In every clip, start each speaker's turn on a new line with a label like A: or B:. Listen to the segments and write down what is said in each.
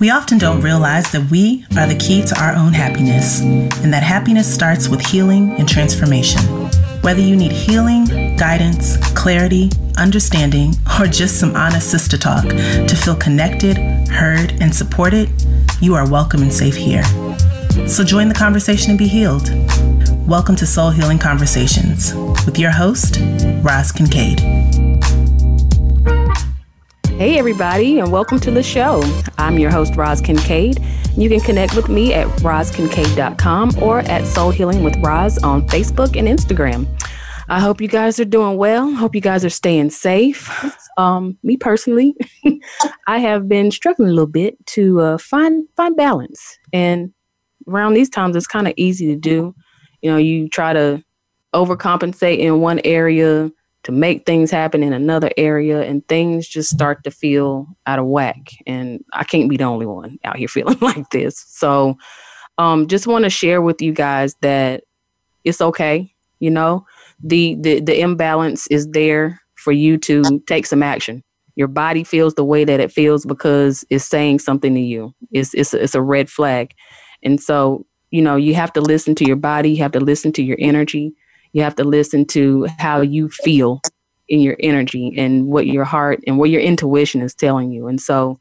A: We often don't realize that we are the key to our own happiness, and that happiness starts with healing and transformation. Whether you need healing, guidance, clarity, understanding, or just some honest sister talk to feel connected, heard, and supported, you are welcome and safe here. So join the conversation and be healed. Welcome to Soul Healing Conversations with your host, Roz Kincaid. Hey, everybody, and welcome to the show. I'm your host, Roz Kincaid. You can connect with me at rozkincaid.com or at Soul Healing with Roz on Facebook and Instagram. I hope you guys are doing well. Hope you guys are staying safe. Um, me personally, I have been struggling a little bit to uh, find find balance, and around these times, it's kind of easy to do. You know, you try to overcompensate in one area to make things happen in another area and things just start to feel out of whack and i can't be the only one out here feeling like this so um, just want to share with you guys that it's okay you know the, the the imbalance is there for you to take some action your body feels the way that it feels because it's saying something to you it's it's, it's a red flag and so you know you have to listen to your body you have to listen to your energy you have to listen to how you feel in your energy and what your heart and what your intuition is telling you. And so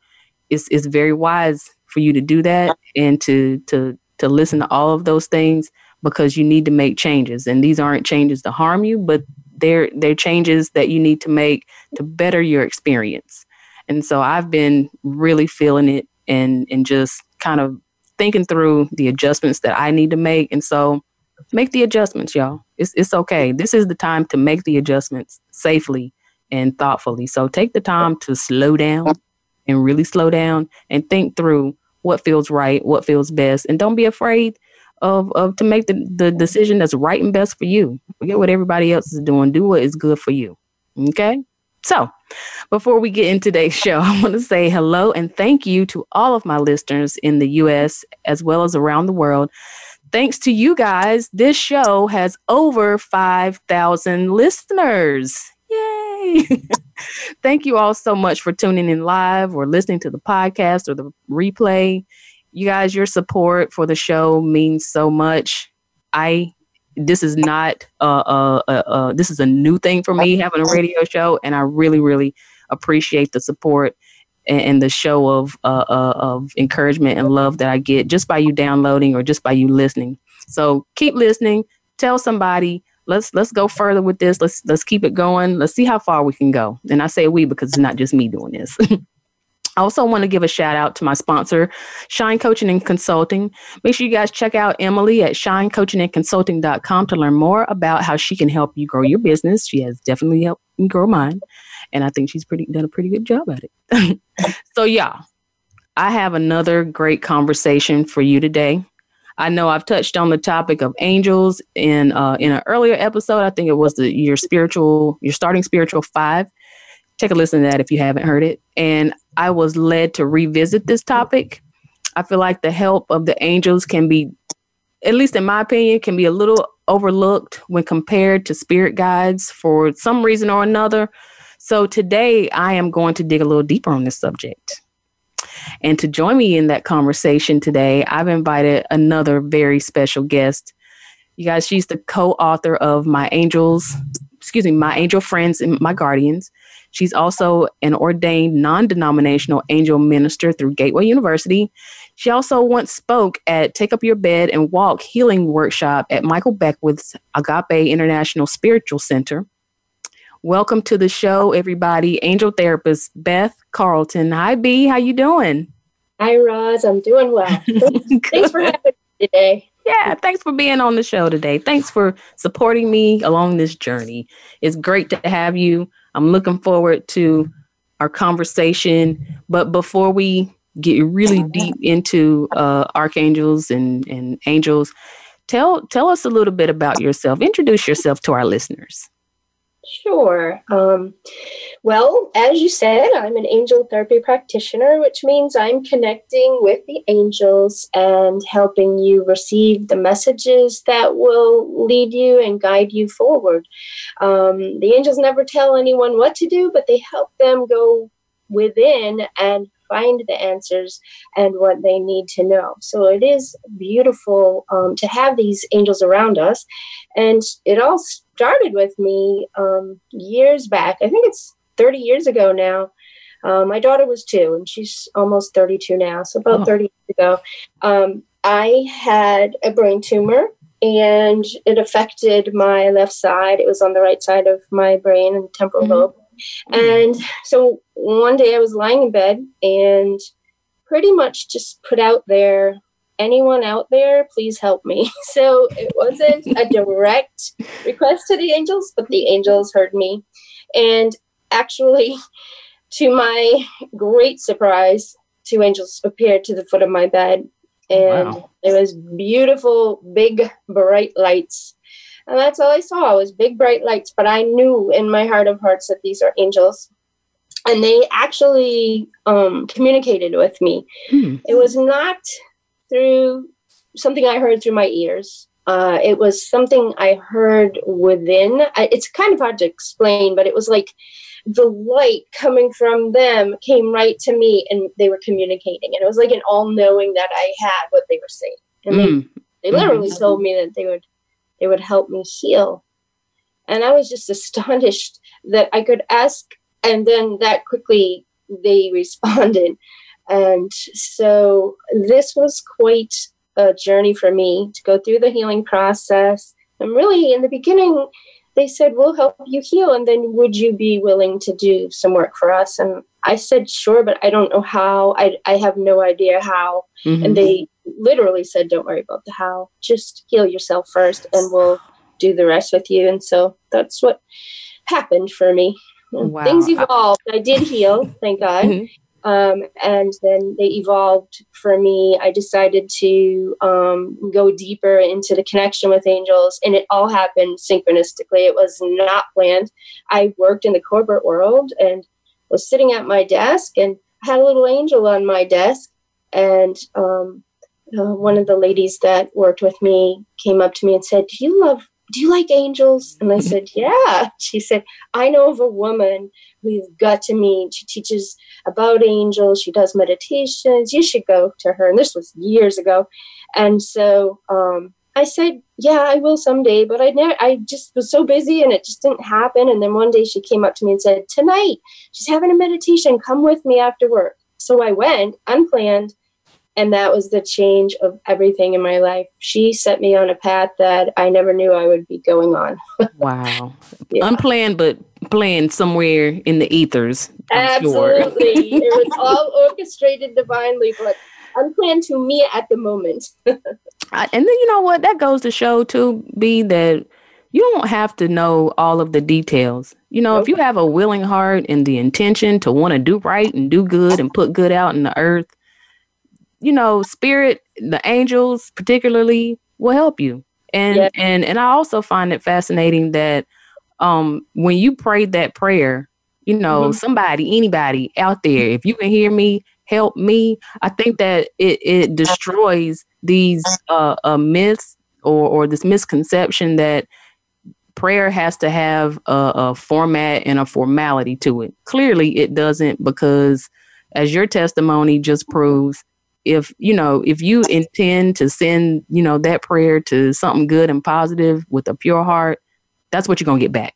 A: it's it's very wise for you to do that and to to to listen to all of those things because you need to make changes. And these aren't changes to harm you, but they're they're changes that you need to make to better your experience. And so I've been really feeling it and and just kind of thinking through the adjustments that I need to make. And so make the adjustments, y'all. It's it's okay. This is the time to make the adjustments safely and thoughtfully. So take the time to slow down and really slow down and think through what feels right, what feels best, and don't be afraid of, of to make the, the decision that's right and best for you. Forget what everybody else is doing. Do what is good for you. Okay? So, before we get in today's show, I want to say hello and thank you to all of my listeners in the US as well as around the world thanks to you guys, this show has over 5,000 listeners. Yay! Thank you all so much for tuning in live or listening to the podcast or the replay. You guys, your support for the show means so much. I this is not uh, uh, uh, uh this is a new thing for me having a radio show, and I really, really appreciate the support and, and the show of uh, uh, of encouragement and love that I get just by you downloading or just by you listening. So keep listening. Tell somebody. Let's let's go further with this. Let's let's keep it going. Let's see how far we can go. And I say we because it's not just me doing this. I also want to give a shout out to my sponsor, Shine Coaching and Consulting. Make sure you guys check out Emily at shinecoachingandconsulting.com to learn more about how she can help you grow your business. She has definitely helped me grow mine and I think she's pretty done a pretty good job at it. so y'all, I have another great conversation for you today. I know I've touched on the topic of angels in uh, in an earlier episode. I think it was the your spiritual, your starting spiritual five. Take a listen to that if you haven't heard it. And I was led to revisit this topic. I feel like the help of the angels can be, at least in my opinion, can be a little overlooked when compared to spirit guides for some reason or another. So today I am going to dig a little deeper on this subject. And to join me in that conversation today, I've invited another very special guest. You guys, she's the co author of My Angels, excuse me, My Angel Friends and My Guardians. She's also an ordained non denominational angel minister through Gateway University. She also once spoke at Take Up Your Bed and Walk Healing Workshop at Michael Beckwith's Agape International Spiritual Center. Welcome to the show, everybody. Angel therapist Beth Carlton. Hi, B. How you doing?
B: Hi, Roz. I'm doing well. Thanks for having me today.
A: Yeah, thanks for being on the show today. Thanks for supporting me along this journey. It's great to have you. I'm looking forward to our conversation. But before we get really deep into uh, archangels and, and angels, tell tell us a little bit about yourself. Introduce yourself to our listeners.
B: Sure. Um, well, as you said, I'm an angel therapy practitioner, which means I'm connecting with the angels and helping you receive the messages that will lead you and guide you forward. Um, the angels never tell anyone what to do, but they help them go within and find the answers and what they need to know. So it is beautiful um, to have these angels around us, and it all started with me um, years back. I think it's 30 years ago now. Uh, my daughter was two, and she's almost 32 now, so about oh. 30 years ago. Um, I had a brain tumor, and it affected my left side. It was on the right side of my brain and temporal mm-hmm. lobe. And so one day I was lying in bed and pretty much just put out there anyone out there, please help me. So it wasn't a direct request to the angels, but the angels heard me. And actually, to my great surprise, two angels appeared to the foot of my bed. And wow. it was beautiful, big, bright lights. And that's all I saw was big, bright lights. But I knew in my heart of hearts that these are angels and they actually um, communicated with me. Hmm. It was not through something I heard through my ears. Uh, it was something I heard within. It's kind of hard to explain, but it was like the light coming from them came right to me and they were communicating. And it was like an all knowing that I had what they were saying. And mm. they, they literally mm-hmm. told me that they would they would help me heal. And I was just astonished that I could ask and then that quickly they responded. And so this was quite a journey for me to go through the healing process. And really, in the beginning, they said, We'll help you heal. And then, would you be willing to do some work for us? And I said, Sure, but I don't know how. I, I have no idea how. Mm-hmm. And they literally said, Don't worry about the how. Just heal yourself first, and we'll do the rest with you. And so that's what happened for me. Wow. Things evolved. I did heal, thank God. Mm-hmm. Um, and then they evolved for me. I decided to um, go deeper into the connection with angels, and it all happened synchronistically. It was not planned. I worked in the corporate world and was sitting at my desk and had a little angel on my desk. And um, uh, one of the ladies that worked with me came up to me and said, Do you love do you like angels? And I said, yeah. She said, I know of a woman we've got to meet. She teaches about angels. She does meditations. You should go to her. And this was years ago. And so um, I said, yeah, I will someday. But I never, I just was so busy and it just didn't happen. And then one day she came up to me and said, tonight she's having a meditation. Come with me after work. So I went unplanned and that was the change of everything in my life. She set me on a path that I never knew I would be going on.
A: wow. Yeah. Unplanned, but planned somewhere in the ethers.
B: I'm Absolutely. Sure. it was all orchestrated divinely, but unplanned to me at the moment. I,
A: and then you know what? That goes to show, too, be that you don't have to know all of the details. You know, okay. if you have a willing heart and the intention to want to do right and do good and put good out in the earth, you know, spirit, the angels particularly will help you. And yes. and and I also find it fascinating that um when you prayed that prayer, you know, mm-hmm. somebody, anybody out there, if you can hear me, help me. I think that it it destroys these uh, uh myths or or this misconception that prayer has to have a, a, format and a formality to it. Clearly, it doesn't because, as your testimony just proves, if you know if you intend to send you know that prayer to something good and positive with a pure heart that's what you're going to get back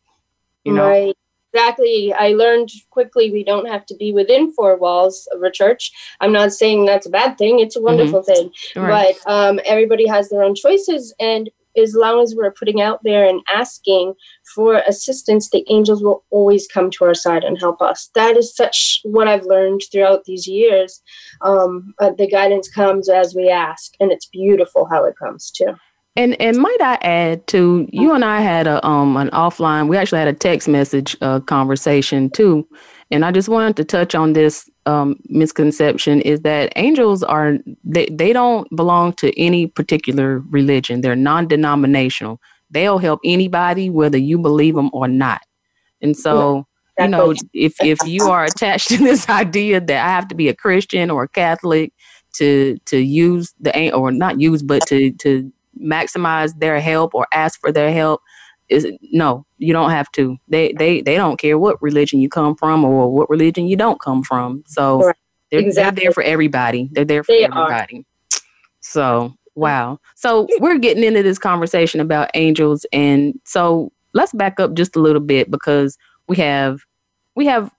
A: you know right
B: exactly i learned quickly we don't have to be within four walls of a church i'm not saying that's a bad thing it's a mm-hmm. wonderful mm-hmm. thing right. but um, everybody has their own choices and as long as we're putting out there and asking for assistance, the angels will always come to our side and help us. That is such what I've learned throughout these years. Um, uh, the guidance comes as we ask, and it's beautiful how it comes too.
A: And and might I add to you and I had a um an offline we actually had a text message uh, conversation too, and I just wanted to touch on this um, misconception is that angels are they, they don't belong to any particular religion they're non-denominational they'll help anybody whether you believe them or not and so yeah, you know if if you are attached to this idea that i have to be a christian or a catholic to to use the or not use but to to maximize their help or ask for their help is no, you don't have to. They they they don't care what religion you come from or what religion you don't come from. So right. they're, exactly. they're, there for everybody. They're there for they everybody. Are. So wow. So we're getting into this conversation about angels, and so let's back up just a little bit because we have we have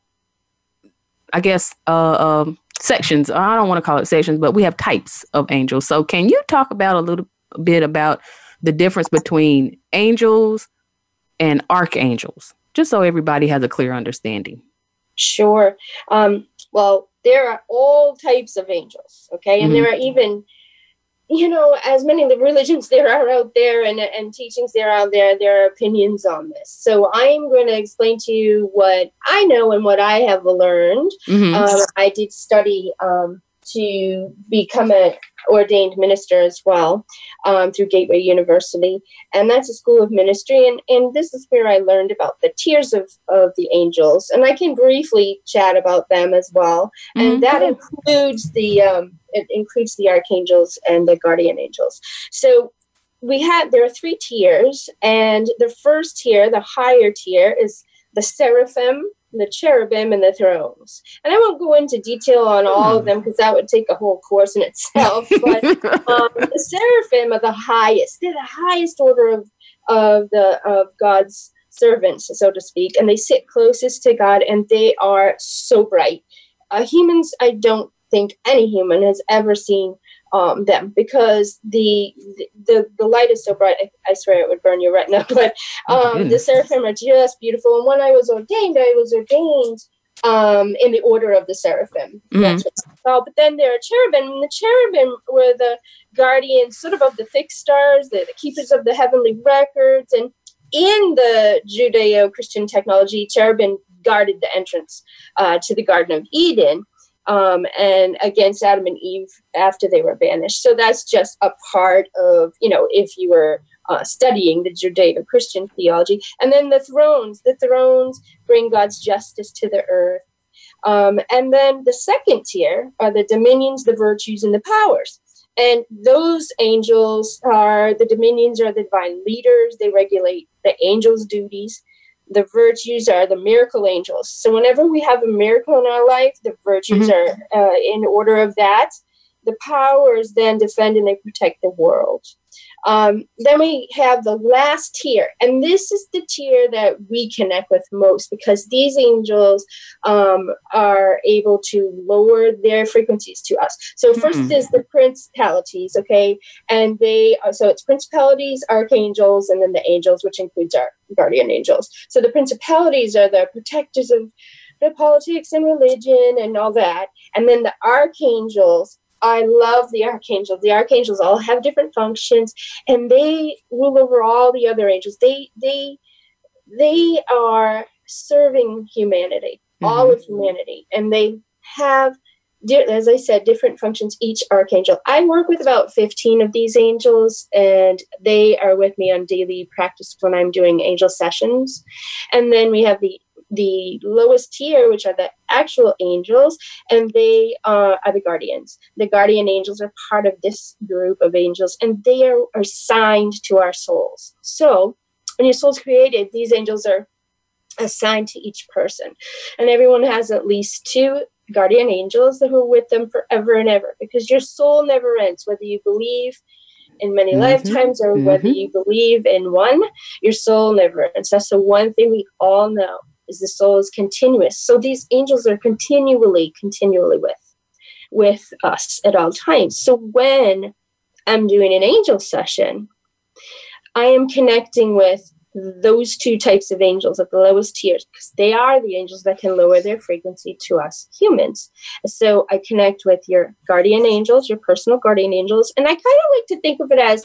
A: I guess uh, um, sections. I don't want to call it sections, but we have types of angels. So can you talk about a little bit about the difference between angels and archangels, just so everybody has a clear understanding.
B: Sure. Um, well, there are all types of angels, okay? And mm-hmm. there are even, you know, as many religions there are out there and, and teachings there are out there, there are opinions on this. So I'm going to explain to you what I know and what I have learned. Mm-hmm. Um, I did study um, to become an ordained minister as well um, through Gateway University. And that's a school of ministry. And, and this is where I learned about the tiers of, of the angels. And I can briefly chat about them as well. And mm-hmm. that includes the. Um, it includes the archangels and the guardian angels. So we have there are three tiers, and the first tier, the higher tier, is the seraphim, the cherubim and the thrones. And I won't go into detail on all of hmm. them because that would take a whole course in itself. But um, the seraphim are the highest; they're the highest order of of the of God's servants, so to speak, and they sit closest to God, and they are so bright. Uh, humans, I don't think any human has ever seen um, them because the, the the light is so bright. I, I swear it would burn your retina. But oh um, the seraphim are just beautiful. And when I was ordained, I was ordained um, in the order of the seraphim. Mm-hmm. That's But then there are cherubim. And the cherubim were the guardians, sort of of the fixed stars, the, the keepers of the heavenly records, and in the Judeo-Christian theology, cherubim guarded the entrance uh, to the Garden of Eden um, and against Adam and Eve after they were banished. So that's just a part of, you know, if you were uh, studying the Judeo Christian theology. And then the thrones, the thrones bring God's justice to the earth. Um, and then the second tier are the dominions, the virtues, and the powers. And those angels are the dominions are the divine leaders. They regulate the angels' duties the virtues are the miracle angels. So whenever we have a miracle in our life, the virtues mm-hmm. are uh, in order of that. The powers then defend and they protect the world. Um, then we have the last tier, and this is the tier that we connect with most because these angels um, are able to lower their frequencies to us. So 1st mm-hmm. is the principalities, okay, and they are, uh, so it's principalities, archangels, and then the angels, which includes our guardian angels. So the principalities are the protectors of the politics and religion and all that. And then the archangels, I love the archangels. The archangels all have different functions and they rule over all the other angels. They they they are serving humanity, mm-hmm. all of mm-hmm. humanity, and they have as I said, different functions each archangel. I work with about 15 of these angels, and they are with me on daily practice when I'm doing angel sessions. And then we have the the lowest tier, which are the actual angels, and they uh, are the guardians. The guardian angels are part of this group of angels, and they are, are assigned to our souls. So, when your soul's created, these angels are assigned to each person, and everyone has at least two guardian angels who are with them forever and ever because your soul never ends, whether you believe in many mm-hmm. lifetimes or mm-hmm. whether you believe in one, your soul never ends. That's the one thing we all know is the soul is continuous. So these angels are continually, continually with with us at all times. So when I'm doing an angel session, I am connecting with those two types of angels at the lowest tiers because they are the angels that can lower their frequency to us humans. So I connect with your guardian angels, your personal guardian angels, and I kind of like to think of it as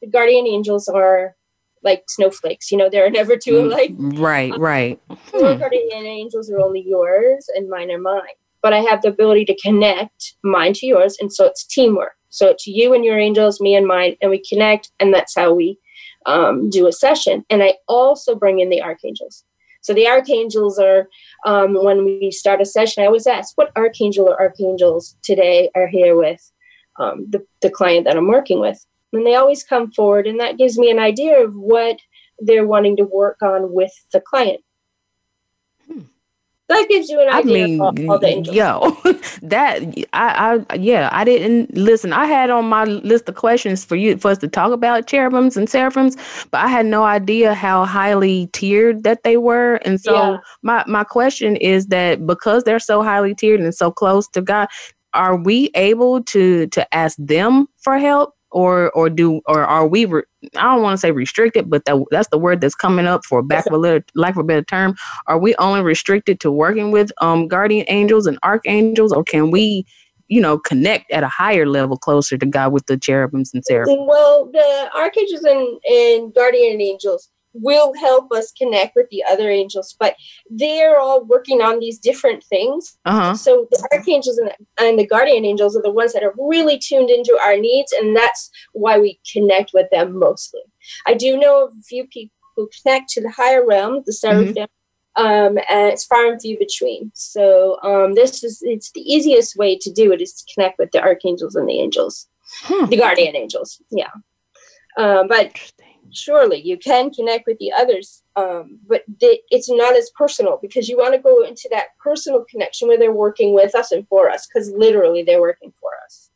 B: the guardian angels are like snowflakes. You know, there are never two mm, alike.
A: Right, um, right.
B: Your hmm. guardian angels are only yours, and mine are mine. But I have the ability to connect mine to yours, and so it's teamwork. So it's you and your angels, me and mine, and we connect, and that's how we um, do a session. And I also bring in the archangels. So the archangels are um, when we start a session. I always ask, what archangel or archangels today are here with um, the, the client that I'm working with, and they always come forward, and that gives me an idea of what they're wanting to work on with the client that gives you an idea I mean, of all, all the angels. Yo, that I,
A: I yeah, I didn't listen. I had on my list of questions for you for us to talk about cherubims and seraphims, but I had no idea how highly tiered that they were. And so yeah. my my question is that because they're so highly tiered and so close to God, are we able to to ask them for help or or do or are we? Re- I don't want to say restricted, but that that's the word that's coming up for back of a little, lack of a better term. Are we only restricted to working with um guardian angels and archangels, or can we? you know, connect at a higher level closer to God with the cherubims
B: and seraphim? Well, the archangels and, and guardian angels, will help us connect with the other angels, but they're all working on these different things. Uh-huh. So the archangels and the, and the, guardian angels are the ones that are really tuned into our needs, and that's why we connect with them mostly. I do know of a few people who connect to the higher realm, the seraphim. Mm-hmm. Um, and it's far and few between. So um, this is it's the easiest way to do it is to connect with the archangels and the angels, hmm. the guardian angels. Yeah, um, but surely you can connect with the others um, but it's not as personal because you want to go into that personal connection where they're working with us and for us because literally they're working for us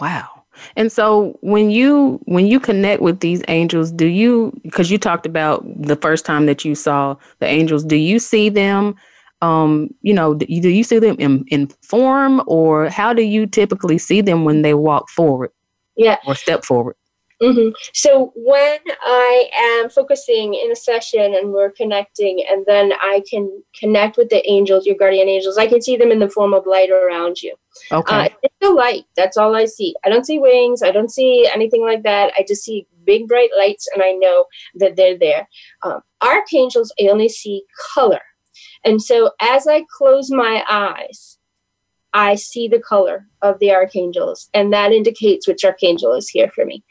A: wow and so when you when you connect with these angels do you because you talked about the first time that you saw the angels do you see them um, you know do you, do you see them in, in form or how do you typically see them when they walk forward
B: yeah
A: or step forward
B: Mm-hmm. So when I am focusing in a session and we're connecting, and then I can connect with the angels, your guardian angels, I can see them in the form of light around you. Okay. Uh, it's the light. That's all I see. I don't see wings. I don't see anything like that. I just see big bright lights, and I know that they're there. Um, archangels, I only see color. And so as I close my eyes, I see the color of the archangels, and that indicates which archangel is here for me.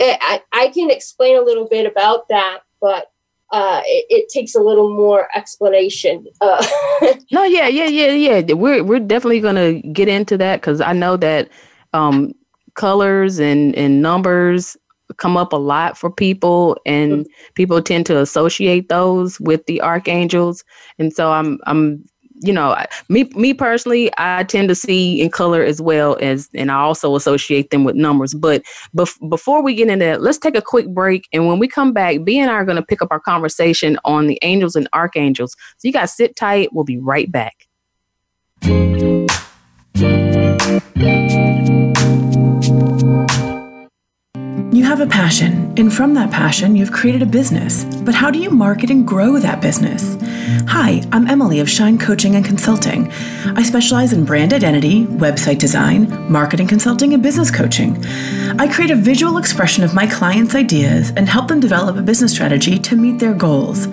B: Eh, I, can explain a little bit about that, but uh, it, it, takes a little more explanation. Uh.
A: no, yeah, yeah, yeah, yeah. We're we're definitely gonna get into that because I know that um, colors and and numbers come up a lot for people, and mm-hmm. people tend to associate those with the archangels. And so I'm I'm you know, me me personally, I tend to see in color as well as, and I also associate them with numbers. But bef- before we get into that, let's take a quick break, and when we come back, B and I are going to pick up our conversation on the angels and archangels. So you guys sit tight. We'll be right back.
C: You have a passion, and from that passion, you've created a business. But how do you market and grow that business? Hi, I'm Emily of Shine Coaching and Consulting. I specialize in brand identity, website design, marketing consulting, and business coaching. I create a visual expression of my clients' ideas and help them develop a business strategy to meet their goals.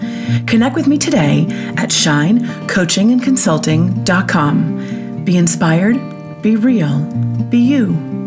C: Connect with me today at shinecoachingandconsulting.com. Be inspired, be real, be you.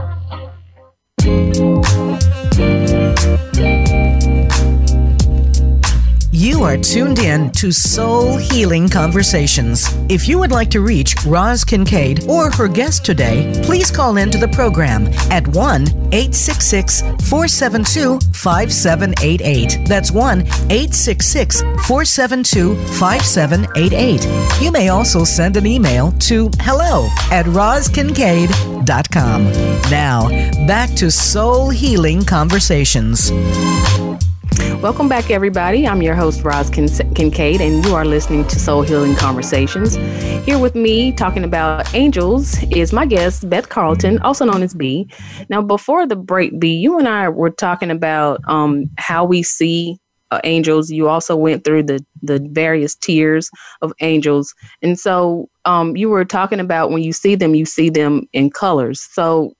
D: You are tuned in to Soul Healing Conversations. If you would like to reach Roz Kincaid or her guest today, please call into the program at 1 866 472 5788. That's 1 866 472 5788. You may also send an email to hello at rozkincaid.com. Now, back to Soul Healing Conversations.
A: Welcome back, everybody. I'm your host, Roz Kin- Kincaid, and you are listening to Soul Healing Conversations. Here with me, talking about angels, is my guest, Beth Carlton, also known as B. Now, before the break, B, you and I were talking about um, how we see uh, angels. You also went through the, the various tiers of angels. And so um, you were talking about when you see them, you see them in colors. So,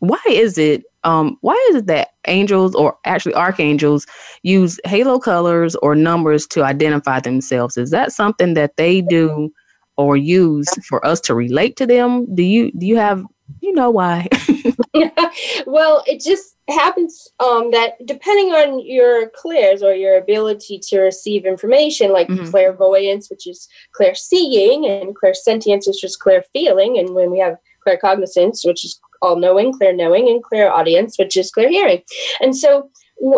A: why is it um, why is it that angels or actually archangels use halo colors or numbers to identify themselves? Is that something that they do or use for us to relate to them? Do you do you have you know why?
B: well, it just happens um, that depending on your clairs or your ability to receive information, like mm-hmm. clairvoyance, which is seeing, and sentience, which is feeling, and when we have claircognizance, which is all knowing, clear knowing, and clairaudience, which is clear hearing. And so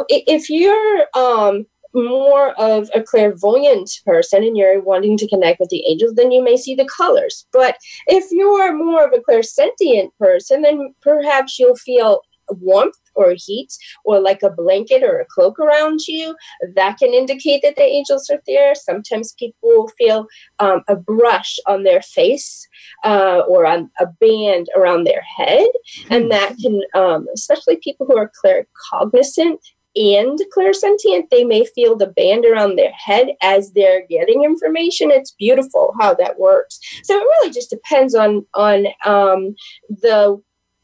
B: if you're um, more of a clairvoyant person and you're wanting to connect with the angels, then you may see the colors. But if you're more of a clairsentient person, then perhaps you'll feel warmth or heat or like a blanket or a cloak around you, that can indicate that the angels are there. Sometimes people feel um, a brush on their face uh, or on a band around their head. And hmm. that can, um, especially people who are claircognizant, and clairsentient, they may feel the band around their head as they're getting information. It's beautiful how that works. So it really just depends on on um, the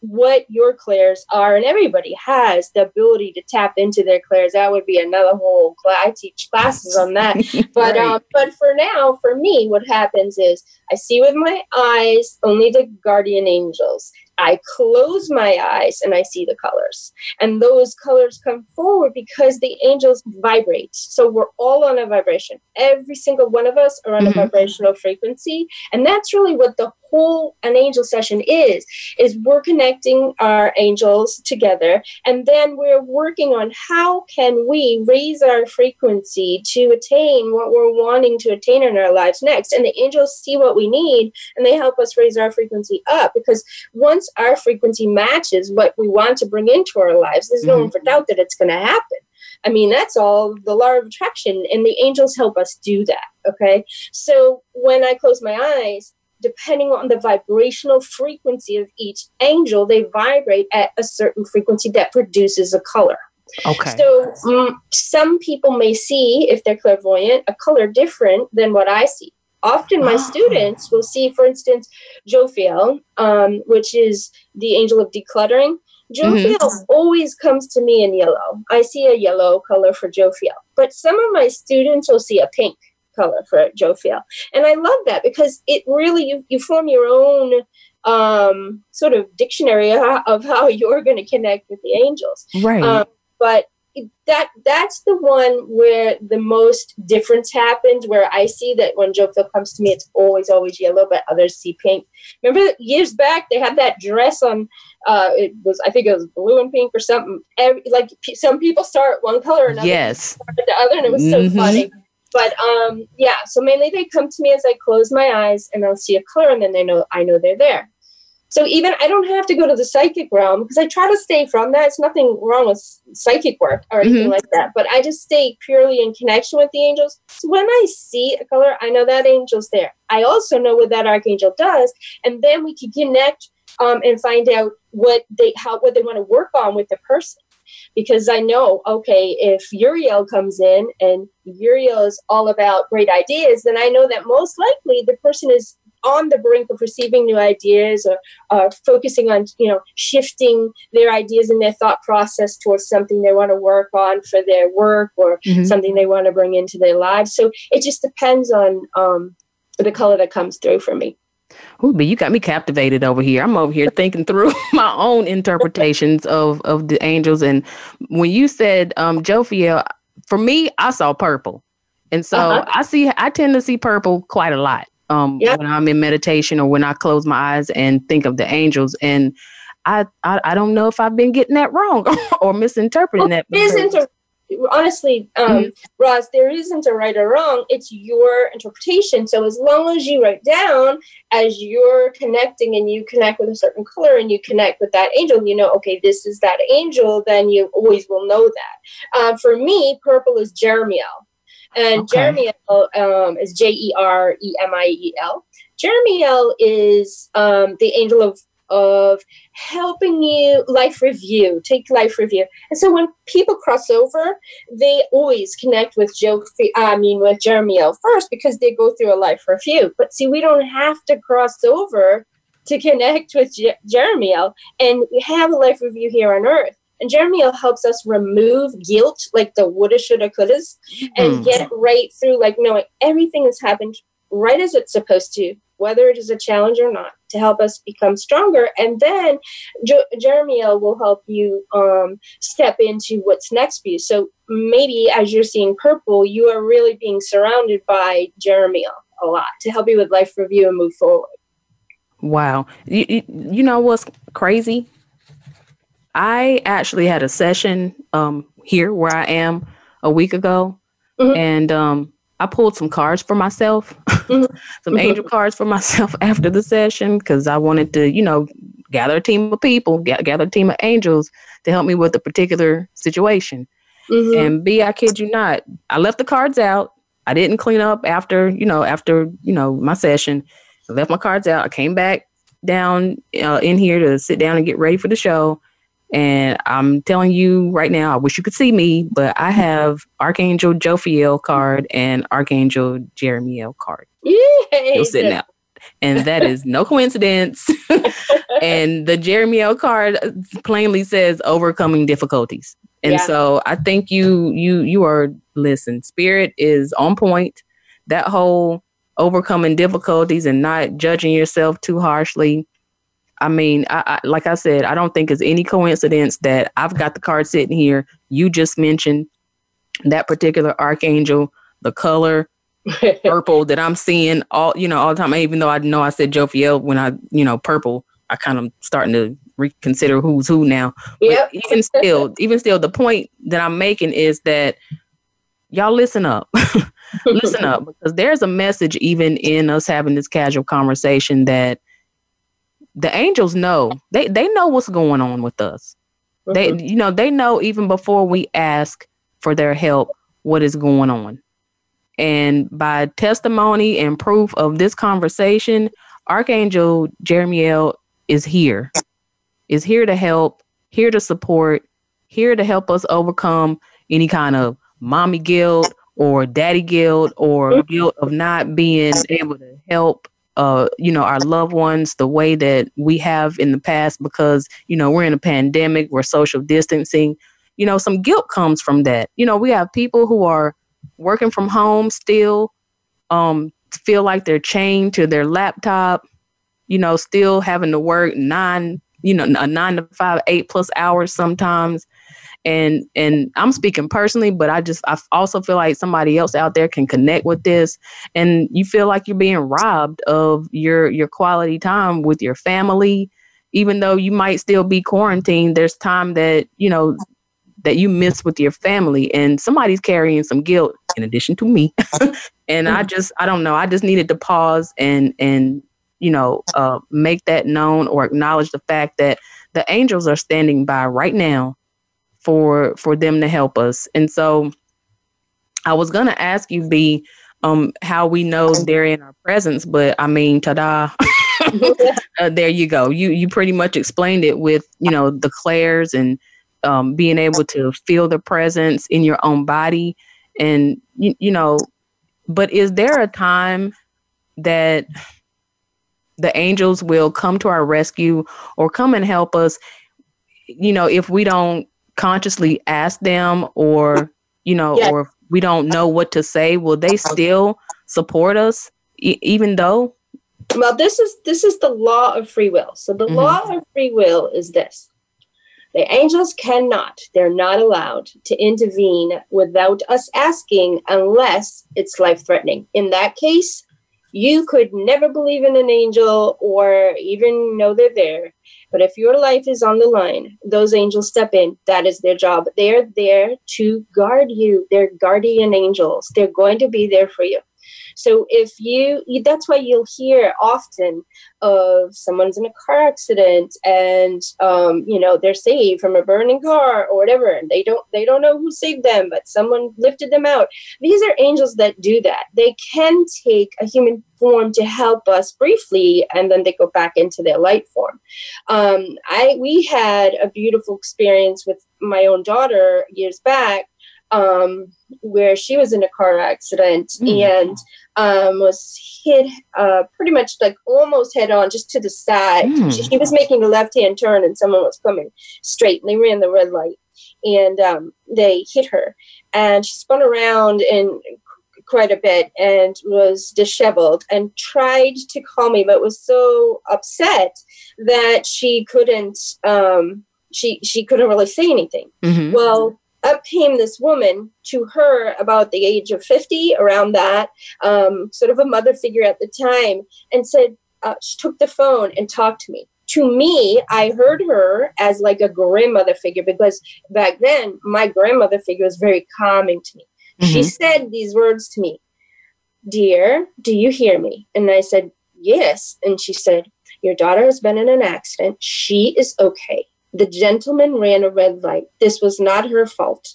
B: what your clairs are and everybody has the ability to tap into their clairs that would be another whole i teach classes on that but right. um, but for now for me what happens is i see with my eyes only the guardian angels I close my eyes and I see the colors. And those colors come forward because the angels vibrate. So we're all on a vibration. Every single one of us are on mm-hmm. a vibrational frequency. And that's really what the whole an angel session is is we're connecting our angels together and then we're working on how can we raise our frequency to attain what we're wanting to attain in our lives next and the angels see what we need and they help us raise our frequency up because once once our frequency matches what we want to bring into our lives, there's no mm-hmm. for doubt that it's going to happen. I mean, that's all the law of attraction, and the angels help us do that. Okay. So when I close my eyes, depending on the vibrational frequency of each angel, they vibrate at a certain frequency that produces a color. Okay. So um, some people may see, if they're clairvoyant, a color different than what I see often my wow. Ah. students will see, for instance, Jophiel, um, which is the angel of decluttering. Jophiel mm-hmm. always comes to me in yellow. I see a yellow color for Jophiel, but some of my students will see a pink color for Jophiel. And I love that because it really, you, you form your own um, sort of dictionary of how you're going to connect with the angels. Right. Um, but that that's the one where the most difference happens. Where I see that Jophiel comes to me, it's always always yellow, but others see pink. Remember years back they had that dress on. Uh, it was I think it was blue and pink or something. Every, like p- some people start one color and yes, the other, and it was mm-hmm. so funny. But um, yeah, so mainly they come to me as I close my eyes and I'll see a color, and then they know I know they're there. So even I don't have to go to the psychic realm because I try to stay from that. It's nothing wrong with psychic work or anything mm-hmm. like that, but I just stay purely in connection with the angels. So when I see a color, I know that angel's there. I also know what that archangel does, and then we can connect um, and find out what they how what they want to work on with the person because I know, okay, if Uriel comes in and Uriel is all about great ideas, then I know that most likely the person is on the brink of receiving new ideas or focusing on you know shifting their ideas and their thought process towards something they want to work on for their work or mm-hmm. something they want to bring into their lives so it just depends on um, the color that comes through for me Ooh, but
A: you got me captivated over here. I'm over here thinking through my own interpretations of of the angels. And when you said um Jophiel, for me, I saw purple. And so uh-huh. I see I tend to see purple quite a lot um, yep. when I'm in meditation or when I close my eyes and think of the angels. And I, I, I don't know if I've been getting that wrong or misinterpreting well, that. Misinter-
B: honestly, um, mm-hmm. there isn't a right or wrong. It's your interpretation. So as long as you write down as you're connecting and you connect with a certain color and you connect with that angel, you know, okay, this is that angel, then you always will know that. Uh, for me, purple is Jeremiel. And okay. Jeremy um, is J E R E M I E L. Jeremiel is um, the angel of of helping you life review, take life review. And so when people cross over, they always connect with Joe. I mean, with L first because they go through a life review. But see, we don't have to cross over to connect with Jeremiel and have a life review here on Earth. And Jeremiel helps us remove guilt, like the woulda, shoulda, couldas, and mm. get right through, like knowing everything has happened right as it's supposed to, whether it is a challenge or not, to help us become stronger. And then jo- Jeremiel will help you um, step into what's next for you. So maybe as you're seeing purple, you are really being surrounded by Jeremiel a lot to help you with life review and move forward.
A: Wow. You, you, you know what's crazy? I actually had a session um, here where I am a week ago, mm-hmm. and um, I pulled some cards for myself, mm-hmm. some angel cards for myself after the session because I wanted to, you know, gather a team of people, gather a team of angels to help me with a particular situation. Mm-hmm. And B, I kid you not, I left the cards out. I didn't clean up after, you know, after, you know, my session. I left my cards out. I came back down uh, in here to sit down and get ready for the show. And I'm telling you right now, I wish you could see me, but I mm-hmm. have Archangel Jophiel card and Archangel Jeremiel card. Yay! sitting out. And that is no coincidence. and the Jeremiel card plainly says overcoming difficulties. And yeah. so I think you you you are listen, spirit is on point. That whole overcoming difficulties and not judging yourself too harshly I mean, I, I, like I said, I don't think it's any coincidence that I've got the card sitting here. You just mentioned that particular archangel, the color purple that I'm seeing all you know all the time. Even though I know I said Jophiel when I you know purple, I kind of starting to reconsider who's who now. Yeah, even still, even still, the point that I'm making is that y'all listen up. listen up because there's a message even in us having this casual conversation that the angels know they they know what's going on with us they uh-huh. you know they know even before we ask for their help what is going on and by testimony and proof of this conversation archangel jeremiel is here is here to help here to support here to help us overcome any kind of mommy guilt or daddy guilt or uh-huh. guilt of not being able to help uh, you know, our loved ones the way that we have in the past because, you know, we're in a pandemic, we're social distancing. You know, some guilt comes from that. You know, we have people who are working from home still, um, feel like they're chained to their laptop, you know, still having to work nine, you know, a nine to five, eight plus hours sometimes and and i'm speaking personally but i just i also feel like somebody else out there can connect with this and you feel like you're being robbed of your your quality time with your family even though you might still be quarantined there's time that you know that you miss with your family and somebody's carrying some guilt in addition to me and i just i don't know i just needed to pause and and you know uh, make that known or acknowledge the fact that the angels are standing by right now for for them to help us. And so I was gonna ask you, B, um, how we know they're in our presence, but I mean, ta-da. uh, there you go. You you pretty much explained it with, you know, the clairs and um, being able to feel the presence in your own body and you, you know but is there a time that the angels will come to our rescue or come and help us you know if we don't consciously ask them or you know yeah. or if we don't know what to say will they uh-huh. still support us e- even though
B: well this is this is the law of free will so the mm-hmm. law of free will is this the angels cannot they're not allowed to intervene without us asking unless it's life threatening in that case you could never believe in an angel or even know they're there but if your life is on the line, those angels step in. That is their job. They're there to guard you. They're guardian angels. They're going to be there for you. So if you, that's why you'll hear often of someone's in a car accident and um, you know they're saved from a burning car or whatever, and they don't they don't know who saved them, but someone lifted them out. These are angels that do that. They can take a human form to help us briefly, and then they go back into their light form. Um, I we had a beautiful experience with my own daughter years back um, where she was in a car accident mm-hmm. and um, was hit uh, pretty much like almost head on just to the side. Mm-hmm. She, she, was making a left hand turn and someone was coming straight and they ran the red light and um, they hit her. And she spun around and quite a bit and was disheveled and tried to call me but was so upset that she couldn't um, she she couldn't really say anything mm-hmm. well up came this woman to her about the age of 50, around that, um, sort of a mother figure at the time, and said, uh, she took the phone and talked to me. To me, I heard her as like a grandmother figure because back then my grandmother figure was very calming to me. Mm-hmm. She said these words to me Dear, do you hear me? And I said, Yes. And she said, Your daughter has been in an accident. She is okay the gentleman ran a red light. This was not her fault.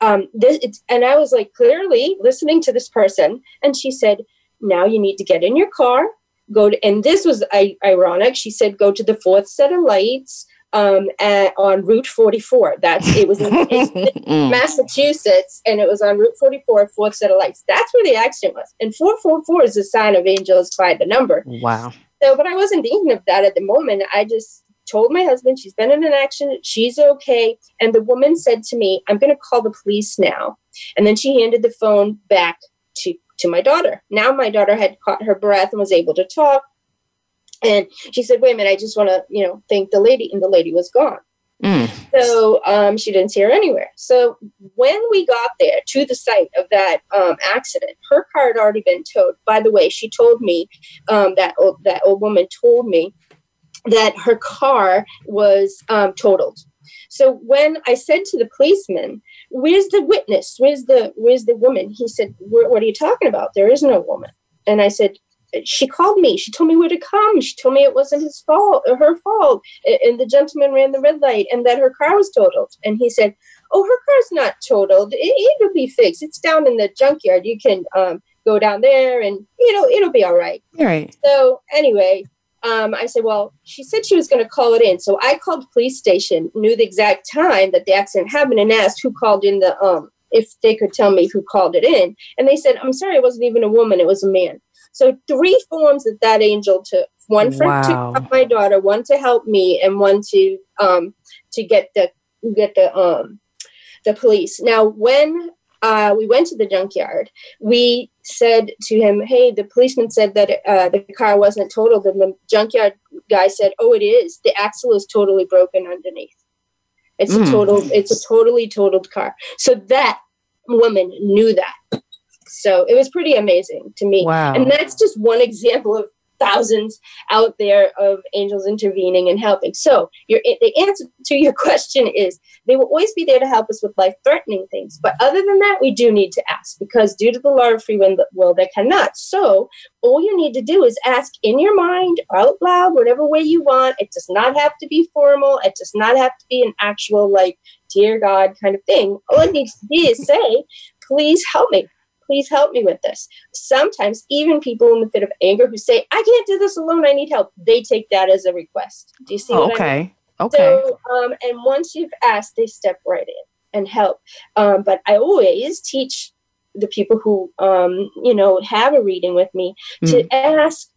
B: Um, this, and I was like, clearly listening to this person. And she said, now you need to get in your car, go to, and this was I, ironic. She said, go to the fourth set of lights um, at, on Route 44. That's it was in, in mm. Massachusetts, and it was on Route 44, fourth set of lights. That's where the accident was. And 444 is a sign of angels by the number. Wow.
A: So,
B: but I wasn't thinking of that at the moment. I just told my husband she's been in an accident, she's okay. And the woman said to me, I'm going to call the police now. And then she handed the phone back to, to my daughter. Now my daughter had caught her breath and was able to talk. And she said, Wait a minute, I just want to, you know, thank the lady. And the lady was gone. Mm. So um, she didn't see her anywhere. So when we got there to the site of that um, accident, her car had already been towed. By the way, she told me um, that old, that old woman told me that her car was um, totaled. So when I said to the policeman, "Where's the witness? Where's the where's the woman?" He said, "What are you talking about? There is no woman." And I said, "She called me. She told me where to come. She told me it wasn't his fault, or her fault." And the gentleman ran the red light, and that her car was totaled. And he said, "Oh, her car's not totaled. It, will be fixed. It's down in the junkyard. You can um, go down there, and you know it'll be all right." All right.
A: So
B: anyway, um, I said, Well, she said she was going to call it in. So I called the police station, knew the exact time that the accident happened, and asked who called in the, um, if they could tell me who called it in. And they said, I'm sorry, it wasn't even a woman, it was a man. So three forms that that angel took one for wow. to help my daughter, one to help me, and one to um, to get the get the um, the police. Now, when uh, we went to the junkyard. We said to him, "Hey, the policeman said that uh, the car wasn't totaled," and the junkyard guy said, "Oh, it is. The axle is totally broken underneath. It's mm. a hmm. total. It's a totally totaled car." So that woman knew that. So it was pretty amazing to me. Wow. And that's just one example of thousands out there of angels intervening and helping. So your, the answer to your question is they will always be there to help us with life threatening things. But other than that, we do need to ask because due to the law of free will, they cannot. So all you need to do is ask in your mind, out loud, whatever way you want. It does not have to be formal. It does not have to be an actual like, dear God kind of thing. All it needs to be is say, please help me please help me with this. Sometimes even people in the fit of anger who say, I can't do this alone, I need help, they take that as a request. Do you see?
A: Oh, okay.
B: I mean?
A: Okay. So,
B: um, and once you've asked, they step right in and help. Um, but I always teach the people who, um, you know, have a reading with me mm. to ask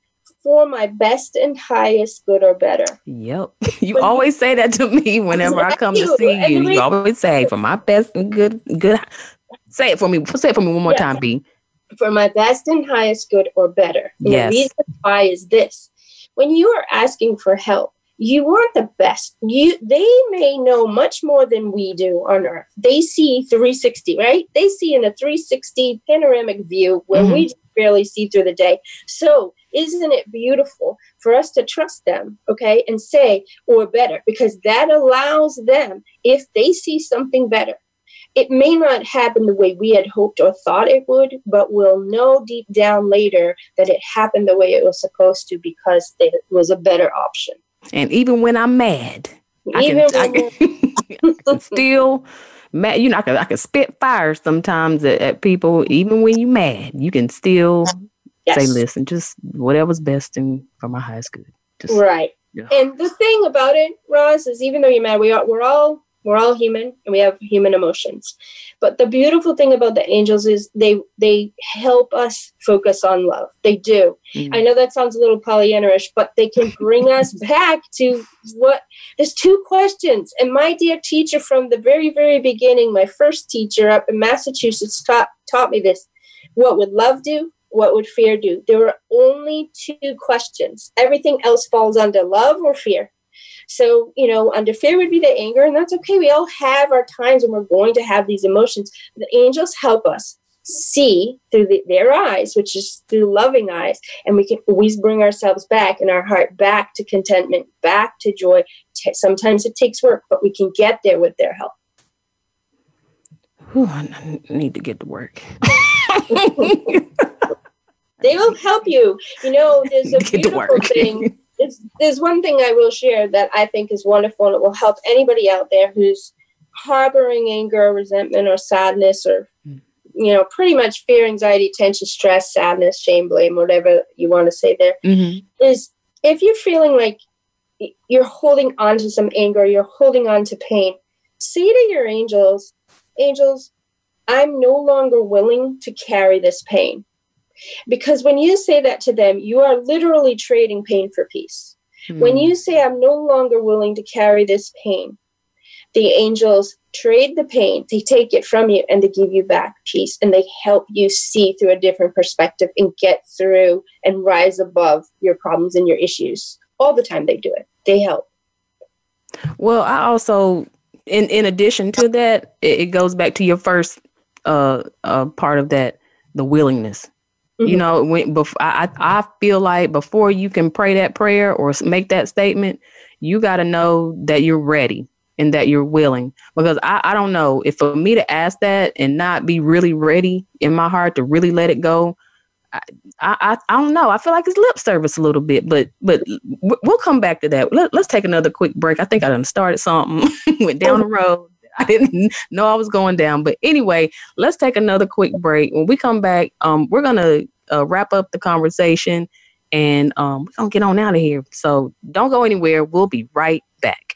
B: for my best and highest good or better.
A: Yep. You when always you, say that to me whenever I come to see you. You always say for my best and good good Say it for me. Say it for me one more yeah. time, B.
B: For my best and highest good or better.
A: yes. The reason
B: why is this. When you are asking for help, you want the best. You they may know much more than we do on earth. They see 360, right? They see in a 360 panoramic view where mm-hmm. we barely see through the day. So isn't it beautiful for us to trust them, okay, and say, or better, because that allows them, if they see something better, it may not happen the way we had hoped or thought it would, but we'll know deep down later that it happened the way it was supposed to because it was a better option.
A: And even when I'm mad, even I can, I can, I can still mad. You know, I can, I can spit fire sometimes at, at people. Even when you're mad, you can still yes. say, "Listen, just whatever's best for my highest good."
B: Just, right. Yeah. And the thing about it, Roz, is even though you're mad, we are, we're all we're all human and we have human emotions. But the beautiful thing about the angels is they they help us focus on love. They do. Mm. I know that sounds a little Pollyannaish, but they can bring us back to what there's two questions. And my dear teacher from the very very beginning, my first teacher up in Massachusetts taught taught me this. What would love do? What would fear do? There are only two questions. Everything else falls under love or fear. So, you know, under fear would be the anger, and that's okay. We all have our times when we're going to have these emotions. The angels help us see through the, their eyes, which is through loving eyes, and we can always bring ourselves back and our heart back to contentment, back to joy. T- sometimes it takes work, but we can get there with their help.
A: I need to get to work.
B: they will help you. You know, there's a beautiful thing there's there's one thing I will share that I think is wonderful and it will help anybody out there who's harboring anger or resentment or sadness or mm. you know pretty much fear anxiety tension stress sadness shame blame whatever you want to say there mm-hmm. is if you're feeling like you're holding on to some anger you're holding on to pain say to your angels angels i'm no longer willing to carry this pain because when you say that to them, you are literally trading pain for peace. Mm. When you say, I'm no longer willing to carry this pain, the angels trade the pain, they take it from you and they give you back peace and they help you see through a different perspective and get through and rise above your problems and your issues. All the time they do it, they help.
A: Well, I also, in, in addition to that, it, it goes back to your first uh, uh, part of that the willingness Mm-hmm. You know, when before I I feel like before you can pray that prayer or make that statement, you got to know that you're ready and that you're willing. Because I, I don't know if for me to ask that and not be really ready in my heart to really let it go, I, I, I don't know. I feel like it's lip service a little bit, but but we'll come back to that. Let, us take another quick break. I think I done started something, went down oh, the road. I didn't know I was going down. But anyway, let's take another quick break. When we come back, um, we're going to uh, wrap up the conversation and um, we're going to get on out of here. So don't go anywhere. We'll be right back.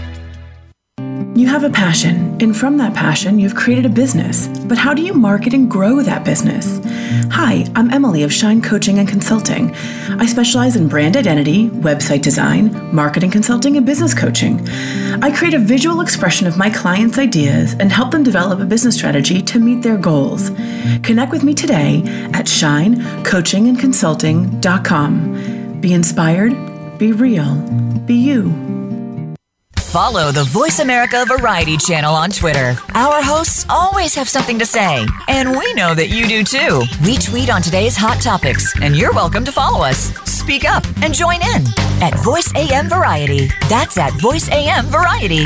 E: You have a passion, and from that passion, you've created a business. But how do you market and grow that business? Hi, I'm Emily of Shine Coaching and Consulting. I specialize in brand identity, website design, marketing consulting, and business coaching. I create a visual expression of my clients' ideas and help them develop a business strategy to meet their goals. Connect with me today at shinecoachingandconsulting.com. Be inspired, be real, be you.
D: Follow the Voice America Variety channel on Twitter. Our hosts always have something to say, and we know that you do too. We tweet on today's hot topics, and you're welcome to follow us. Speak up and join in at Voice AM Variety. That's at Voice AM Variety.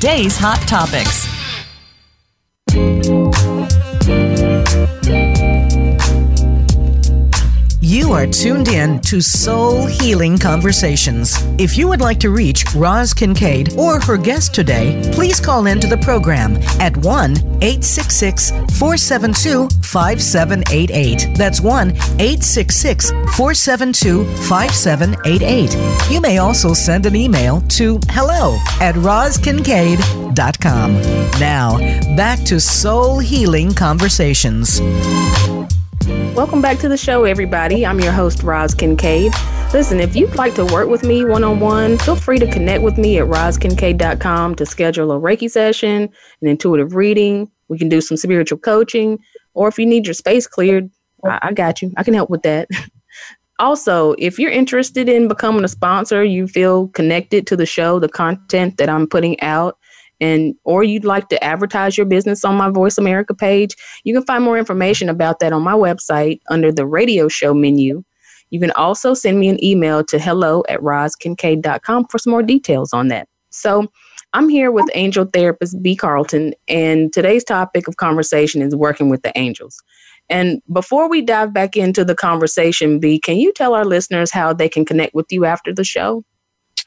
D: today's hot topics. You are tuned in to Soul Healing Conversations. If you would like to reach Roz Kincaid or her guest today, please call into the program at 1 866 472 5788. That's 1 866 472 5788. You may also send an email to hello at rozkincaid.com. Now, back to Soul Healing Conversations.
A: Welcome back to the show, everybody. I'm your host, Roz Kincaid. Listen, if you'd like to work with me one on one, feel free to connect with me at rozkincaid.com to schedule a Reiki session, an intuitive reading. We can do some spiritual coaching, or if you need your space cleared, I, I got you. I can help with that. also, if you're interested in becoming a sponsor, you feel connected to the show, the content that I'm putting out, and or you'd like to advertise your business on my Voice America page, you can find more information about that on my website under the radio show menu. You can also send me an email to hello at rozkincaid.com for some more details on that. So I'm here with angel therapist B. Carlton, and today's topic of conversation is working with the angels. And before we dive back into the conversation, B, can you tell our listeners how they can connect with you after the show?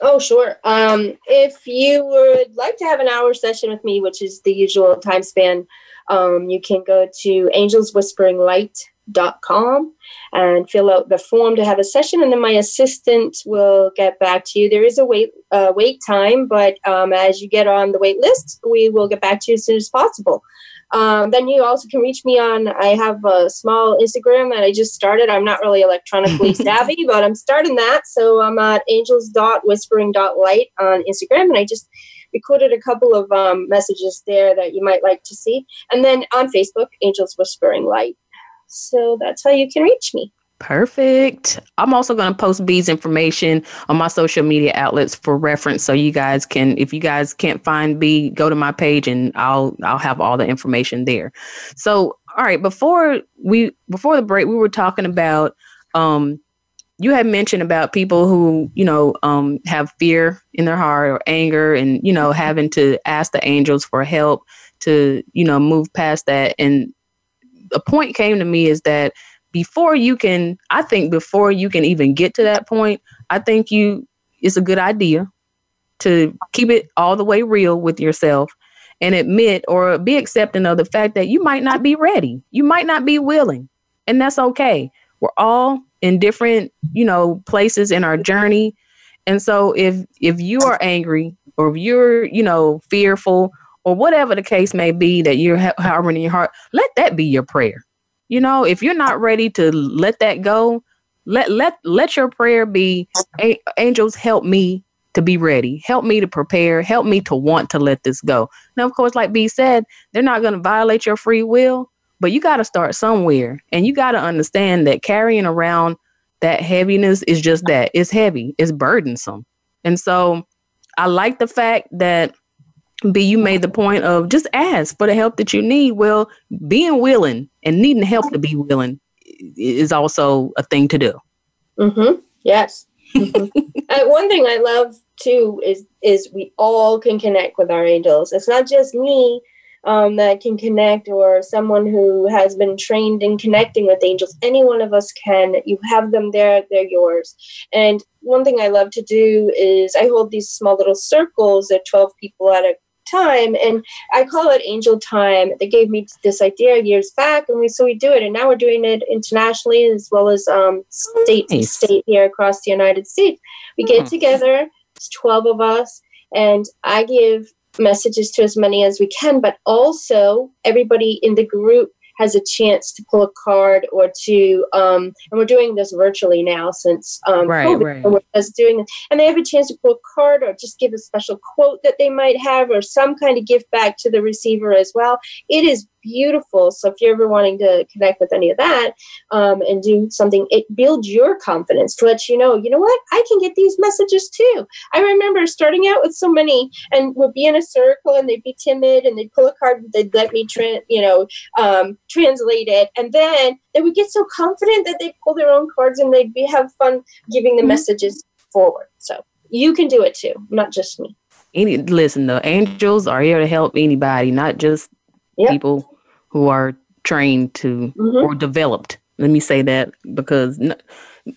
B: Oh, sure. Um, if you would like to have an hour session with me, which is the usual time span, um, you can go to angelswhisperinglight.com and fill out the form to have a session, and then my assistant will get back to you. There is a wait uh, wait time, but um, as you get on the wait list, we will get back to you as soon as possible. Um, then you also can reach me on, I have a small Instagram that I just started. I'm not really electronically savvy, but I'm starting that. So I'm at angels.whispering.light on Instagram. And I just recorded a couple of um, messages there that you might like to see. And then on Facebook, Angels Whispering Light. So that's how you can reach me.
A: Perfect. I'm also going to post B's information on my social media outlets for reference, so you guys can, if you guys can't find B, go to my page and I'll I'll have all the information there. So, all right, before we before the break, we were talking about um, you had mentioned about people who you know um, have fear in their heart or anger, and you know having to ask the angels for help to you know move past that. And a point came to me is that before you can, I think before you can even get to that point, I think you it's a good idea to keep it all the way real with yourself and admit or be accepting of the fact that you might not be ready. You might not be willing. And that's okay. We're all in different, you know, places in our journey. And so if if you are angry or if you're, you know, fearful or whatever the case may be that you're harboring in your heart, let that be your prayer you know, if you're not ready to let that go, let let let your prayer be angels help me to be ready. Help me to prepare. Help me to want to let this go. Now, of course, like B said, they're not going to violate your free will, but you got to start somewhere. And you got to understand that carrying around that heaviness is just that it's heavy, it's burdensome. And so I like the fact that B, you made the point of just ask for the help that you need. Well, being willing and needing help to be willing is also a thing to do.
B: Mm-hmm. Yes. Mm-hmm. Uh, one thing I love too is is we all can connect with our angels. It's not just me um, that can connect or someone who has been trained in connecting with angels. Any one of us can. You have them there; they're yours. And one thing I love to do is I hold these small little circles. They're twelve people at a time and i call it angel time they gave me this idea years back and we so we do it and now we're doing it internationally as well as um, state nice. to state here across the united states we get mm-hmm. together it's 12 of us and i give messages to as many as we can but also everybody in the group has a chance to pull a card or to, um, and we're doing this virtually now since um, right, COVID, right. we're just doing, and they have a chance to pull a card or just give a special quote that they might have or some kind of gift back to the receiver as well. It is beautiful. So if you're ever wanting to connect with any of that um, and do something, it builds your confidence to let you know, you know what, I can get these messages too. I remember starting out with so many and would be in a circle and they'd be timid and they'd pull a card and they'd let me, tra- you know, um, translate it. And then they would get so confident that they'd pull their own cards and they'd be, have fun giving the mm-hmm. messages forward. So you can do it too, not just me.
A: Any listen, the angels are here to help anybody, not just yep. people who are trained to mm-hmm. or developed. Let me say that because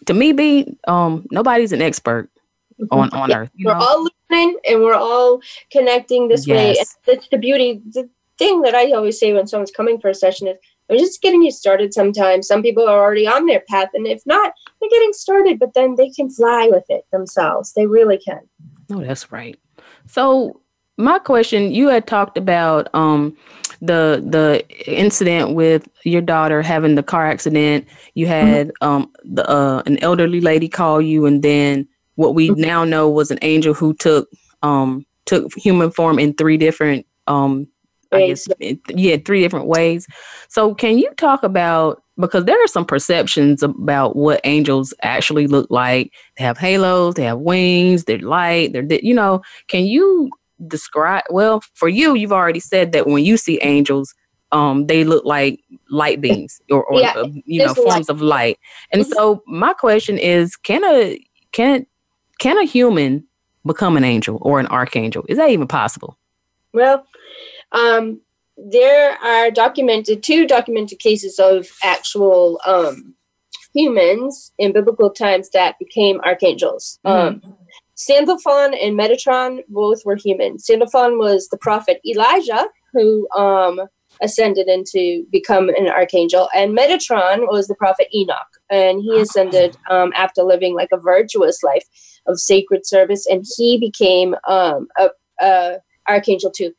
A: to me, be um, nobody's an expert mm-hmm. on on yeah. earth.
B: We're know? all learning and we're all connecting this yes. way. And that's the beauty. The thing that I always say when someone's coming for a session is, "I'm just getting you started." Sometimes some people are already on their path, and if not, they're getting started, but then they can fly with it themselves. They really can.
A: oh, that's right. So my question, you had talked about um, the the incident with your daughter having the car accident. You mm-hmm. had mm-hmm. um, the, uh, an elderly lady call you, and then what we mm-hmm. now know was an angel who took um, took human form in three different um, I guess yeah, three different ways. So can you talk about because there are some perceptions about what angels actually look like. They have halos, they have wings, they're light, they're you know. Can you describe well for you you've already said that when you see angels um they look like light beams or, or yeah, uh, you know forms light. of light and mm-hmm. so my question is can a can can a human become an angel or an archangel is that even possible
B: well um there are documented two documented cases of actual um humans in biblical times that became archangels mm-hmm. um Sandalphon and Metatron both were human. Sandalphon was the prophet Elijah who um, ascended into become an archangel, and Metatron was the prophet Enoch, and he ascended um, after living like a virtuous life of sacred service, and he became um, a, a archangel too.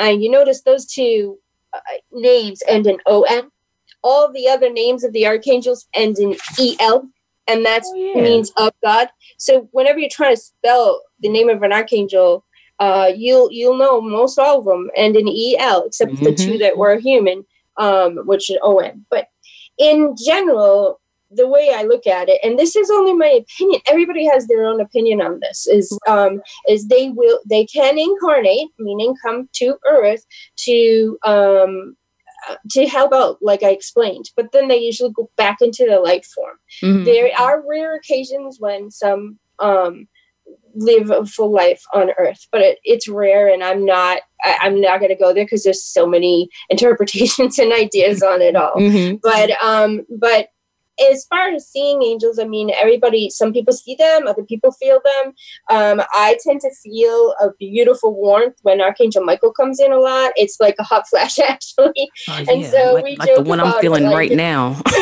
B: And you notice those two uh, names end in on. All the other names of the archangels end in el and that oh, yeah. means of God. So whenever you're trying to spell the name of an archangel, uh, you'll you'll know most all of them and an el, except mm-hmm. the two mm-hmm. that were human, um, which is on. But in general, the way I look at it, and this is only my opinion. Everybody has their own opinion on this. Is um, is they will they can incarnate, meaning come to Earth to um, to help out, like I explained. But then they usually go back into the light form. Mm-hmm. There are rare occasions when some um, live a full life on Earth, but it, it's rare, and I'm not I, am not going to go there because there's so many interpretations and ideas on it all. Mm-hmm. But um, but as far as seeing angels, I mean, everybody, some people see them, other people feel them. Um, I tend to feel a beautiful warmth when Archangel Michael comes in a lot. It's like a hot flash, actually.
A: Uh, and so like, we like joke the one I'm feeling like, right now.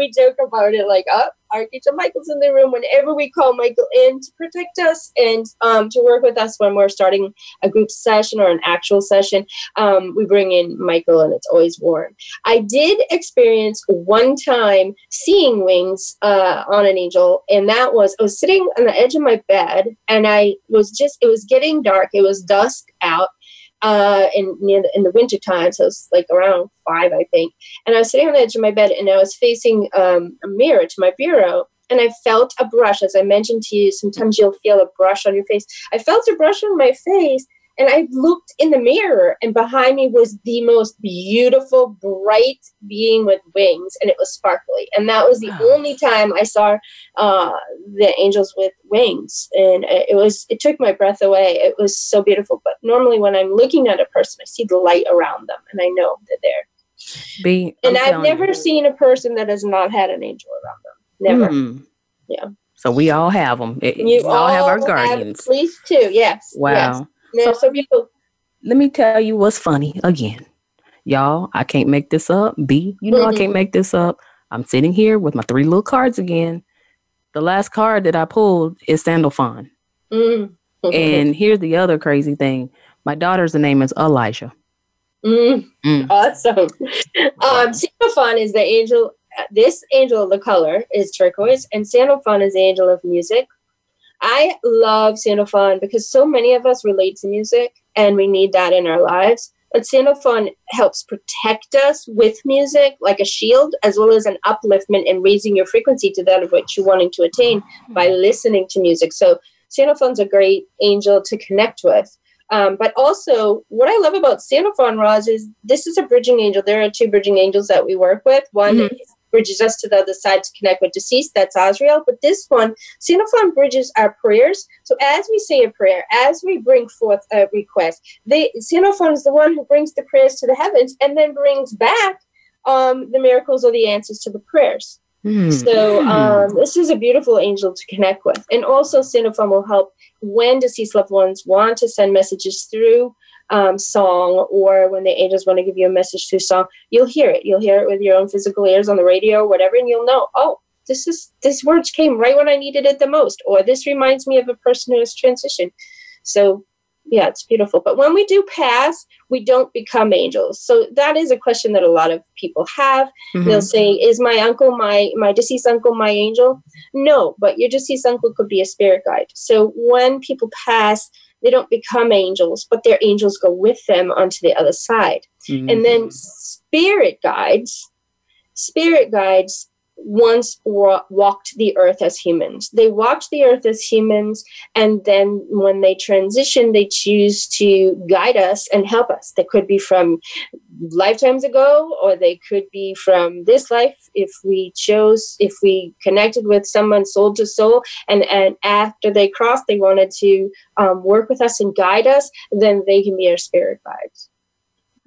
B: we joke about it like, oh, Archangel Michael's in the room whenever we call Michael in to protect us and um, to work with us when we're starting a group session or an actual session. Um, we bring in Michael and it's always warm. I did experience one time seeing wings uh, on an angel, and that was I was sitting on the edge of my bed and I was just, it was getting dark, it was dusk out uh, in near the, in the winter time. So it's like around five, I think. And I was sitting on the edge of my bed, and I was facing um, a mirror to my bureau, and I felt a brush. As I mentioned to you, sometimes you'll feel a brush on your face. I felt a brush on my face, and I looked in the mirror, and behind me was the most beautiful, bright being with wings, and it was sparkly. And that was the oh. only time I saw uh, the angels with wings, and it was it took my breath away. It was so beautiful. But normally, when I'm looking at a person, I see the light around them, and I know they're there.
A: Be,
B: and i have never
A: you.
B: seen a person that has not had an angel around them. Never. Mm. Yeah.
A: So we all have them. It, you we all, all have our guardians.
B: Have at least two. Yes.
A: Wow.
B: Yes. Now, some
A: people. Let me tell you what's funny again, y'all. I can't make this up. B, you know mm-hmm. I can't make this up. I'm sitting here with my three little cards again. The last card that I pulled is Sandalphon.
B: Mm-hmm.
A: And here's the other crazy thing. My daughter's name is Elijah.
B: Mm, mm. Awesome. Um, Sandalphon is the angel. This angel of the color is turquoise, and Sandalphon is the angel of music, I love Sandalphon because so many of us relate to music and we need that in our lives. But Sandalphon helps protect us with music like a shield, as well as an upliftment and raising your frequency to that of what you're wanting to attain by mm-hmm. listening to music. So Sandalphon's a great angel to connect with. Um, but also, what I love about Sandalphon Roz is this is a bridging angel. There are two bridging angels that we work with. One mm-hmm. is bridges us to the other side to connect with deceased. That's Azrael. But this one, Sandalphon bridges our prayers. So as we say a prayer, as we bring forth a request, the Sandalphon is the one who brings the prayers to the heavens and then brings back um, the miracles or the answers to the prayers. Mm. So um, this is a beautiful angel to connect with. And also Sandalphon will help when deceased loved ones want to send messages through um, song or when the angels want to give you a message through song, you'll hear it. You'll hear it with your own physical ears on the radio or whatever, and you'll know, oh, this is this words came right when I needed it the most, or this reminds me of a person who has transitioned. So yeah it's beautiful but when we do pass we don't become angels so that is a question that a lot of people have mm-hmm. they'll say is my uncle my my deceased uncle my angel no but your deceased uncle could be a spirit guide so when people pass they don't become angels but their angels go with them onto the other side mm-hmm. and then mm-hmm. spirit guides spirit guides once wa- walked the earth as humans. They walked the earth as humans, and then when they transition, they choose to guide us and help us. They could be from lifetimes ago, or they could be from this life if we chose, if we connected with someone soul to soul, and, and after they crossed, they wanted to um, work with us and guide us, then they can be our spirit guides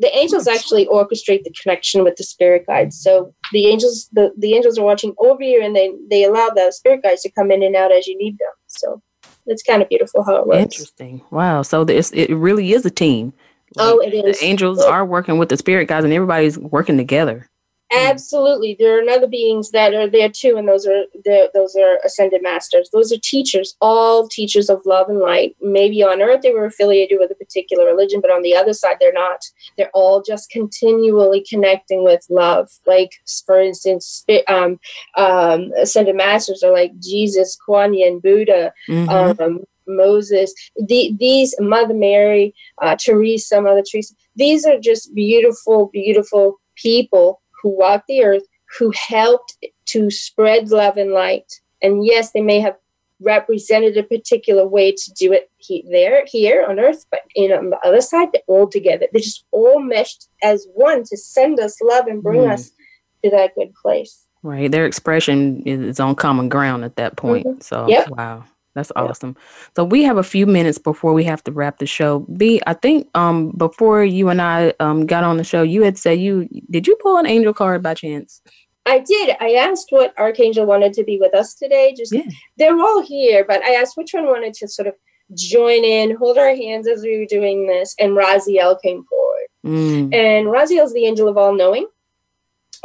B: the angels actually orchestrate the connection with the spirit guides. So the angels, the, the angels are watching over you, and they they allow the spirit guides to come in and out as you need them. So it's kind of beautiful how it works.
A: Interesting. Wow. So this it really is a team.
B: Oh, like, oh, it
A: is. The angels are working with the spirit guides, and everybody's working together.
B: Hmm. Absolutely, there are other beings that are there too, and those are those are ascended masters. Those are teachers, all teachers of love and light. Maybe on Earth they were affiliated with a particular religion, but on the other side they're not. They're all just continually connecting with love. Like for instance, um, um, ascended masters are like Jesus, Kuan Yin, Buddha, mm-hmm. um, Moses, the, these Mother Mary, uh, Teresa, Mother Teresa. These are just beautiful, beautiful people who walked the earth, who helped to spread love and light. And yes, they may have represented a particular way to do it he, there, here on earth, but you know, on the other side, they're all together. They're just all meshed as one to send us love and bring mm. us to that good place.
A: Right. Their expression is on common ground at that point. Mm-hmm. So, yep. wow. That's awesome. So we have a few minutes before we have to wrap the show. B, I think um before you and I um got on the show, you had said you did you pull an angel card by chance?
B: I did. I asked what archangel wanted to be with us today. Just yeah. they're all here, but I asked which one wanted to sort of join in, hold our hands as we were doing this, and Raziel came forward. Mm. And Raziel's the angel of all knowing.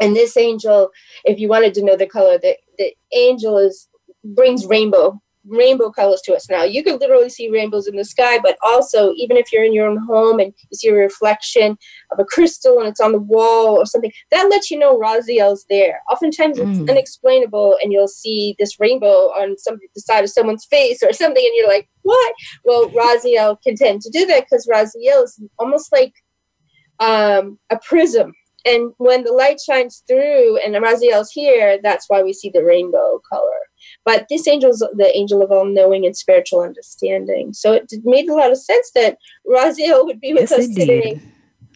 B: And this angel, if you wanted to know the color, the, the angel is brings rainbow rainbow colors to us now. You can literally see rainbows in the sky, but also even if you're in your own home and you see a reflection of a crystal and it's on the wall or something, that lets you know Raziel's there. Oftentimes mm. it's unexplainable and you'll see this rainbow on some the side of someone's face or something and you're like, what? Well, Raziel can tend to do that because Raziel is almost like um, a prism and when the light shines through and Raziel's here, that's why we see the rainbow color. But this angel's the angel of all knowing and spiritual understanding. So it made a lot of sense that Raziel would be with yes, us indeed. today.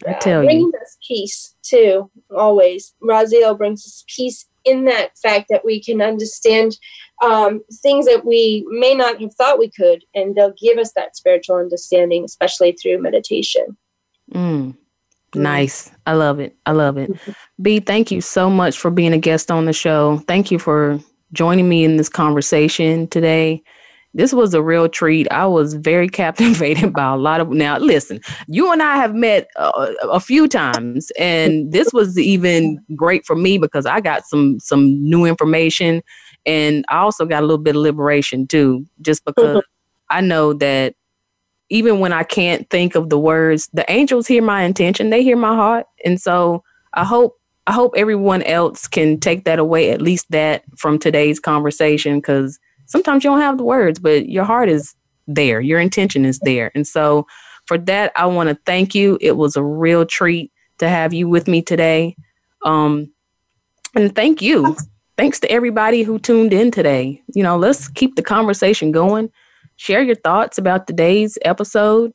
B: I tell uh, bringing you. us peace too, always. Raziel brings us peace in that fact that we can understand um, things that we may not have thought we could, and they'll give us that spiritual understanding, especially through meditation. Mm.
A: Nice. I love it. I love it. Mm-hmm. B, thank you so much for being a guest on the show. Thank you for joining me in this conversation today. This was a real treat. I was very captivated by a lot of. Now, listen, you and I have met a, uh, a few times, and this was even great for me because I got some some new information, and I also got a little bit of liberation too, just because mm-hmm. I know that even when I can't think of the words, the angels hear my intention, they hear my heart. And so I hope I hope everyone else can take that away, at least that from today's conversation, because sometimes you don't have the words, but your heart is there, your intention is there. And so for that, I want to thank you. It was a real treat to have you with me today. Um, and thank you. Thanks to everybody who tuned in today. You know, let's keep the conversation going. Share your thoughts about today's episode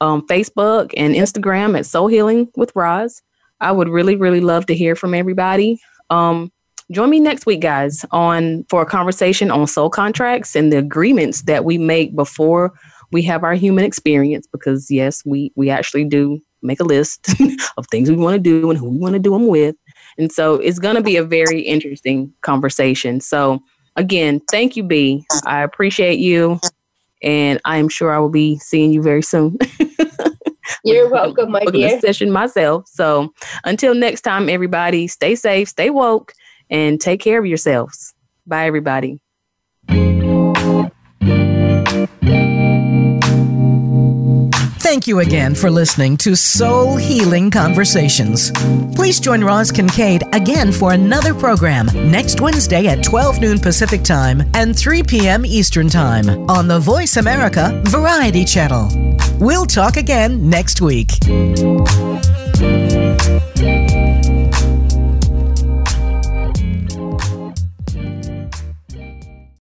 A: on Facebook and Instagram at Soul Healing with Roz. I would really, really love to hear from everybody. Um, join me next week, guys, on for a conversation on soul contracts and the agreements that we make before we have our human experience. Because yes, we we actually do make a list of things we want to do and who we want to do them with. And so it's going to be a very interesting conversation. So again, thank you, B. I appreciate you. And I am sure I will be seeing you very soon.
B: You're welcome, my dear.
A: Session myself. So until next time, everybody, stay safe, stay woke, and take care of yourselves. Bye, everybody.
F: Thank you again for listening to Soul Healing Conversations. Please join Roz Kincaid again for another program next Wednesday at 12 noon Pacific Time and 3 p.m. Eastern Time on the Voice America Variety Channel. We'll talk again next week.